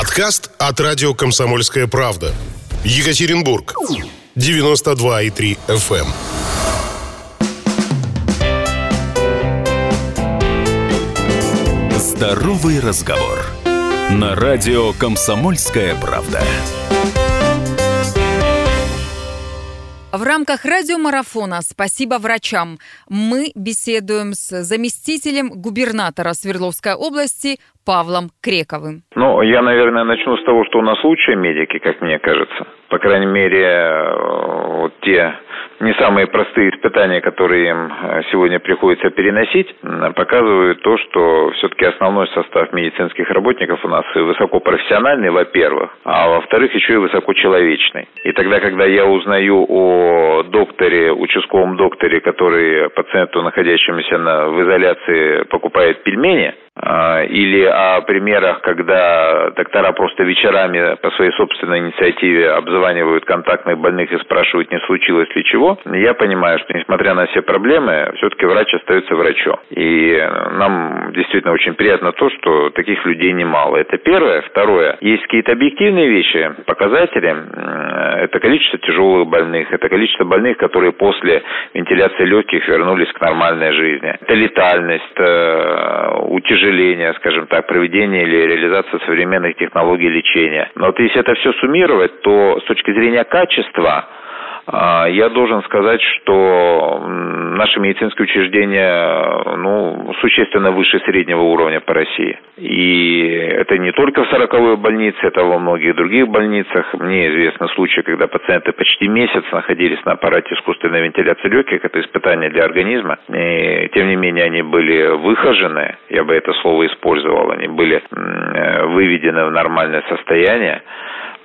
Подкаст от радио «Комсомольская правда». Екатеринбург. 92,3 FM. эм. Здоровый разговор. На радио «Комсомольская правда». В рамках радиомарафона «Спасибо врачам» мы беседуем с заместителем губернатора Свердловской области Павлом Крековым. Ну, я, наверное, начну с того, что у нас лучшие медики, как мне кажется. По крайней мере, э, вот те не самые простые испытания, которые им э, сегодня приходится переносить, показывают то, что все-таки основной состав медицинских работников у нас высокопрофессиональный, во-первых, а во-вторых, еще и высокочеловечный. И тогда, когда я узнаю о докторе, участковом докторе, который пациенту, находящемуся на, в изоляции, покупает пельмени, или о примерах, когда доктора просто вечерами по своей собственной инициативе обзванивают контактных больных и спрашивают, не случилось ли чего, я понимаю, что несмотря на все проблемы, все-таки врач остается врачом. И нам действительно очень приятно то, что таких людей немало. Это первое. Второе. Есть какие-то объективные вещи, показатели. Это количество тяжелых больных, это количество больных, которые после вентиляции легких вернулись к нормальной жизни. Это летальность, э, утяжеление утяжеления, скажем так, проведения или реализации современных технологий лечения. Но вот если это все суммировать, то с точки зрения качества я должен сказать, что наши медицинские учреждения ну, существенно выше среднего уровня по России. И это не только в 40 больнице, это во многих других больницах. Мне известны случаи, когда пациенты почти месяц находились на аппарате искусственной вентиляции легких. Это испытание для организма. И, тем не менее, они были выхожены, я бы это слово использовал, они были э, выведены в нормальное состояние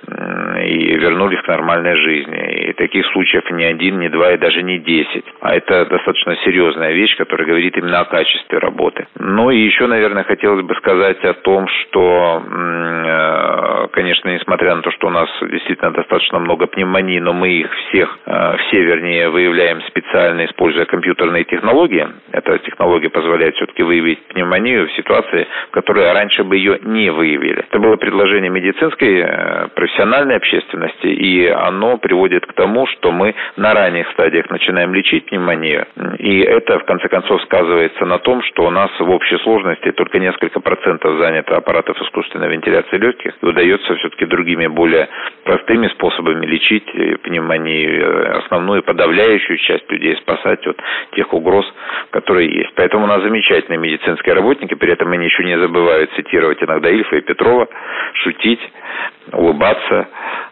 и вернулись к нормальной жизни. И таких случаев не один, не два и даже не десять. А это достаточно серьезная вещь, которая говорит именно о качестве работы. Ну и еще, наверное, хотелось бы сказать о том, что, э, конечно, несмотря на то, что у нас действительно достаточно много пневмоний, но мы их всех, э, все, вернее, выявляем специально, используя компьютерные технологии. Эта технология позволяет все-таки выявить пневмонию в ситуации, в которой раньше бы ее не выявили. Это было предложение медицинской э, профессиональной общественности, и оно приводит к тому, что мы на ранних стадиях начинаем лечить пневмонию, и это, в конце концов, сказывается на том, что у нас в общей сложности только несколько процентов занято аппаратов искусственной вентиляции легких, и удается все-таки другими, более простыми способами лечить пневмонию, основную подавляющую часть людей спасать от тех угроз, которые есть. Поэтому у нас замечательные медицинские работники, при этом они еще не забывают цитировать иногда Ильфа и Петрова, шутить, улыбаться.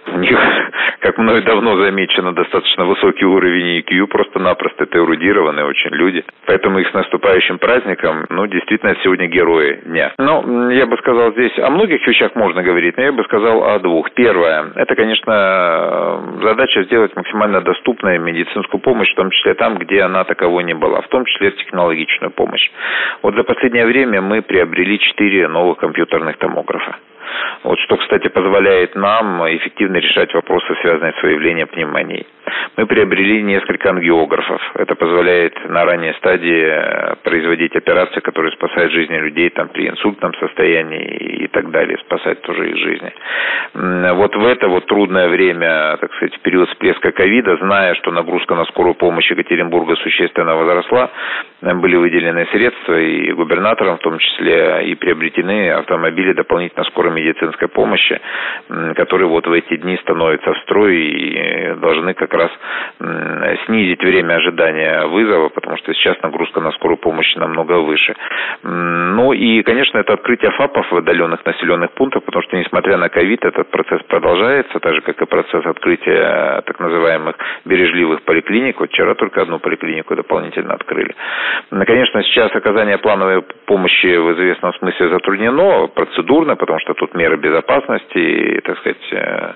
У них, как мной давно замечено, достаточно высокий уровень IQ, просто-напросто это эрудированные очень люди. Поэтому их с наступающим праздником, ну, действительно, сегодня герои дня. Ну, я бы сказал, здесь о многих вещах можно говорить, но я бы сказал о двух. Первое, это, конечно, задача сделать максимально доступной медицинскую помощь, в том числе там, где она таковой не была, в том числе технологичную помощь. Вот за последнее время мы приобрели четыре новых компьютерных томографа. Вот что, кстати, позволяет нам эффективно решать вопросы, связанные с выявлением пневмонии. Мы приобрели несколько ангиографов. Это позволяет на ранней стадии э, производить операции, которые спасают жизни людей там, при инсультном состоянии и так далее, спасать тоже их жизни. Вот в это вот трудное время, так сказать, период всплеска ковида, зная, что нагрузка на скорую помощь Екатеринбурга существенно возросла, были выделены средства и губернаторам в том числе, и приобретены автомобили дополнительно скорой медицинской помощи, которые вот в эти дни становятся в строй и должны как раз снизить время ожидания вызова, потому что сейчас нагрузка на скорую помощь намного выше. Ну и, конечно, это открытие ФАПов в отдаленных населенных пунктах, потому что, несмотря на ковид, этот процесс продолжается, так же, как и процесс открытия так называемых бережливых поликлиник. Вот вчера только одну поликлинику дополнительно открыли. Конечно, сейчас оказание плановой помощи в известном смысле затруднено процедурно, потому что тут меры безопасности, и, так сказать, э,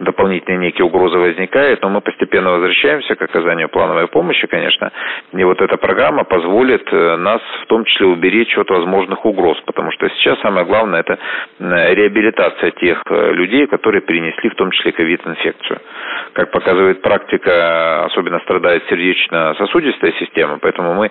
дополнительные некие угрозы возникают, но мы постепенно возвращаемся к оказанию плановой помощи, конечно, и вот эта программа позволит э, нас в том числе уберечь от возможных угроз, потому что сейчас самое главное это э, реабилитация тех людей, которые перенесли в том числе ковид-инфекцию. Как показывает практика, особенно страдает сердечно-сосудистая система, поэтому мы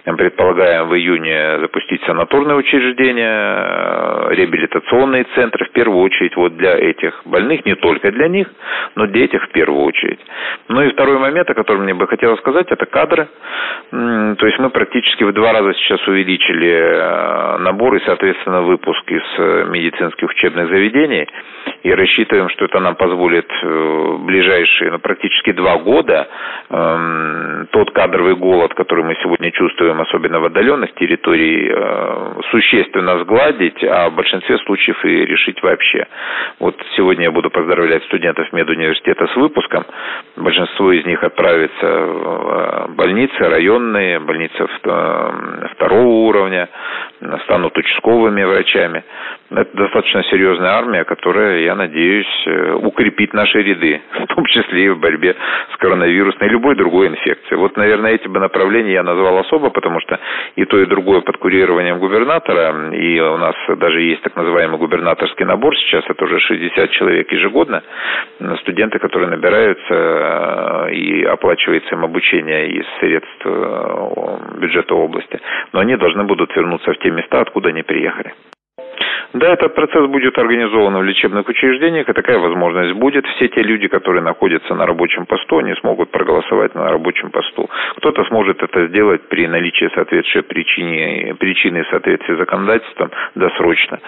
предполагаем в июне запустить санаторные учреждения, реабилитационные центры, в первую очередь вот для этих больных, не только для них, но для этих в первую очередь. Ну и второй момент, о котором мне бы хотелось сказать, это кадры. То есть мы практически в два раза сейчас увеличили э, набор и, соответственно, выпуск из э, медицинских учебных заведений и рассчитываем, что это нам позволит в э, ближайшие ну, практически два года э, тот кадровый голод, который мы сегодня чувствуем, особенно в отдаленных территориях, э, существенно сгладить, а в большинстве случаев и решить вообще. Вот сегодня я буду поздравлять студентов медуниверситета с выпуском. Большинство из них отправится в э, больницы районные, больницы э, второго уровня, станут участковыми врачами. Это достаточно серьезная армия, которая, я надеюсь, укрепит наши ряды, в том числе и в борьбе с коронавирусной и любой другой инфекцией. Вот, наверное, эти бы направления я назвал особо, потому что и то, и другое под курированием губернатора, и у нас даже есть так называемый губернаторский набор сейчас, это уже 60 человек ежегодно, студенты, которые набираются э, и оплачивается им обучение из средств э, бюджета области, но они должны будут вернуться в те места, откуда они приехали. Да, этот процесс будет организован в лечебных учреждениях, и такая возможность будет. Все те люди, которые находятся на рабочем посту, они смогут проголосовать на рабочем посту. Кто-то сможет это сделать при наличии соответствующей причины, причины в соответствии с законодательством досрочно.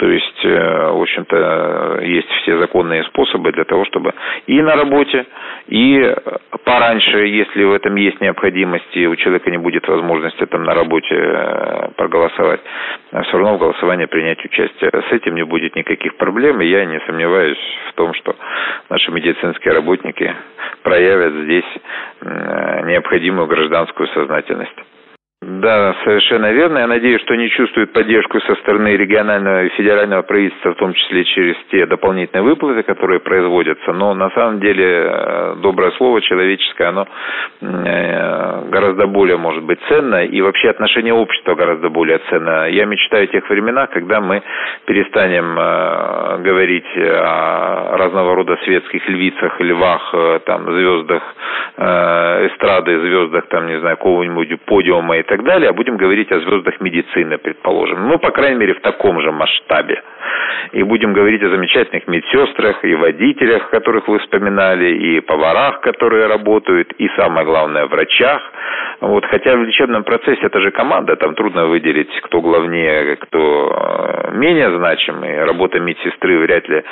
То есть, э, в общем-то, есть все законные способы для того, чтобы и на работе, и пораньше, если в этом есть необходимость, и у человека не будет возможности там на работе э, проголосовать, все равно в голосовании принять участие. С этим не будет никаких проблем, и я не сомневаюсь в том, что наши медицинские работники проявят здесь э, необходимую гражданскую сознательность. Да, совершенно верно. Я надеюсь, что они чувствуют поддержку со стороны регионального и федерального правительства, в том числе через те дополнительные выплаты, которые производятся. Но на самом деле э, доброе слово человеческое, оно э, гораздо более может быть ценно, и вообще отношение общества гораздо более ценно. Я мечтаю о тех временах, когда мы перестанем э, говорить о разного рода светских львицах, львах, там, звездах эстрады, звездах, там, не знаю, какого-нибудь подиума и так далее, а будем говорить о звездах медицины, предположим. Ну, по крайней мере, в таком же масштабе. И будем говорить о замечательных медсестрах и водителях, которых вы вспоминали, и поварах, которые работают, и, самое главное, врачах. Вот, хотя в лечебном процессе это же команда, там трудно выделить, кто главнее, кто э, менее значимый. Работа медсестры вряд ли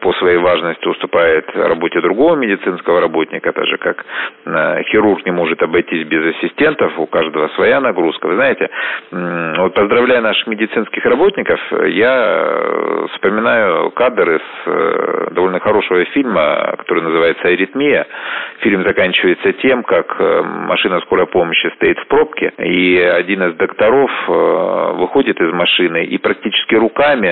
по своей важности уступает работе другого медицинского работника. Это же как э, хирург не может обойтись без ассистентов, у каждого своя нагрузка. Вы знаете, вот поздравляя наших медицинских работников, я э, вспоминаю кадры с э, довольно хорошего фильма, который называется «Аритмия». Фильм заканчивается тем, как э, машина скорой помощи стоит в пробке, и один из докторов выходит из машины и практически руками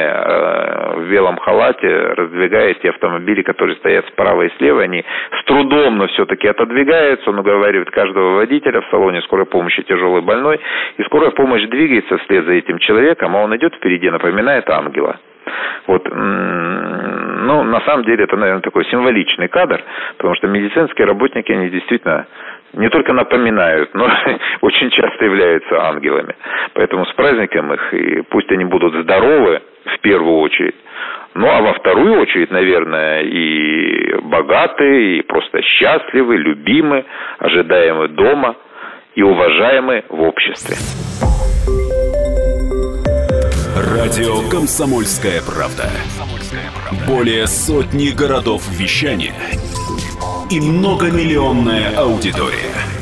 в белом халате раздвигает те автомобили, которые стоят справа и слева. Они с трудом, но все-таки отодвигаются. Он уговаривает каждого водителя в салоне скорой помощи тяжелой больной, и скорая помощь двигается вслед за этим человеком, а он идет впереди, напоминает ангела. Вот, ну, на самом деле, это, наверное, такой символичный кадр, потому что медицинские работники, они действительно не только напоминают, но очень часто являются ангелами. Поэтому с праздником их, и пусть они будут здоровы в первую очередь, ну, а во вторую очередь, наверное, и богатые, и просто счастливы, любимы, ожидаемы дома – и уважаемы в обществе. Радио «Комсомольская правда». Более сотни городов вещания и многомиллионная аудитория.